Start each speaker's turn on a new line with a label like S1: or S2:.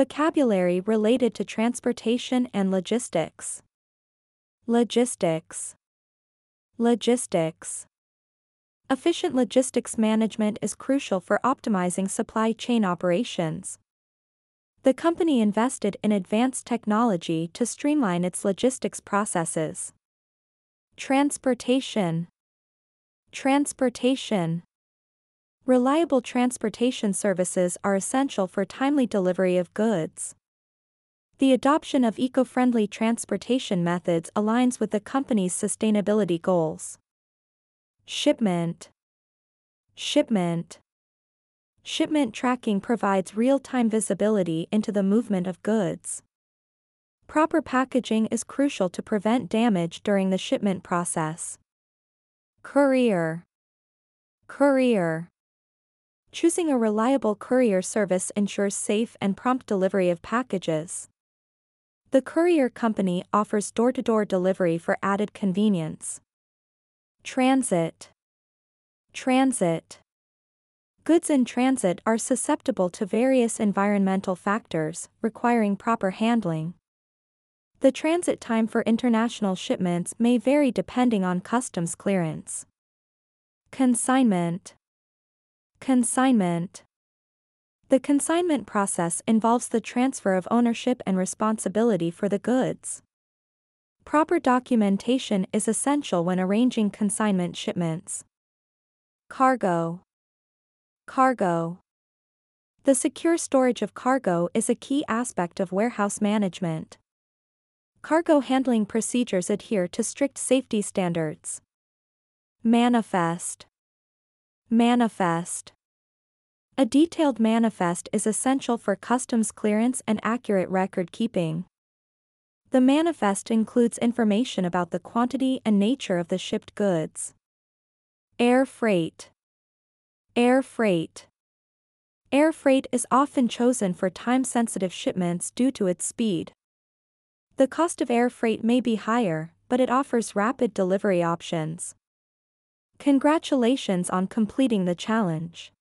S1: Vocabulary related to transportation and logistics. Logistics. Logistics. Efficient logistics management is crucial for optimizing supply chain operations. The company invested in advanced technology to streamline its logistics processes. Transportation. Transportation. Reliable transportation services are essential for timely delivery of goods. The adoption of eco-friendly transportation methods aligns with the company's sustainability goals. Shipment. Shipment. Shipment tracking provides real-time visibility into the movement of goods. Proper packaging is crucial to prevent damage during the shipment process. Courier. Courier. Choosing a reliable courier service ensures safe and prompt delivery of packages. The courier company offers door-to-door delivery for added convenience. Transit. Transit. Goods in transit are susceptible to various environmental factors, requiring proper handling. The transit time for international shipments may vary depending on customs clearance. Consignment. Consignment. The consignment process involves the transfer of ownership and responsibility for the goods. Proper documentation is essential when arranging consignment shipments. Cargo. Cargo. The secure storage of cargo is a key aspect of warehouse management. Cargo handling procedures adhere to strict safety standards. Manifest. Manifest. A detailed manifest is essential for customs clearance and accurate record keeping. The manifest includes information about the quantity and nature of the shipped goods. Air freight. Air freight. Air freight is often chosen for time-sensitive shipments due to its speed. The cost of air freight may be higher, but it offers rapid delivery options. Congratulations on completing the challenge.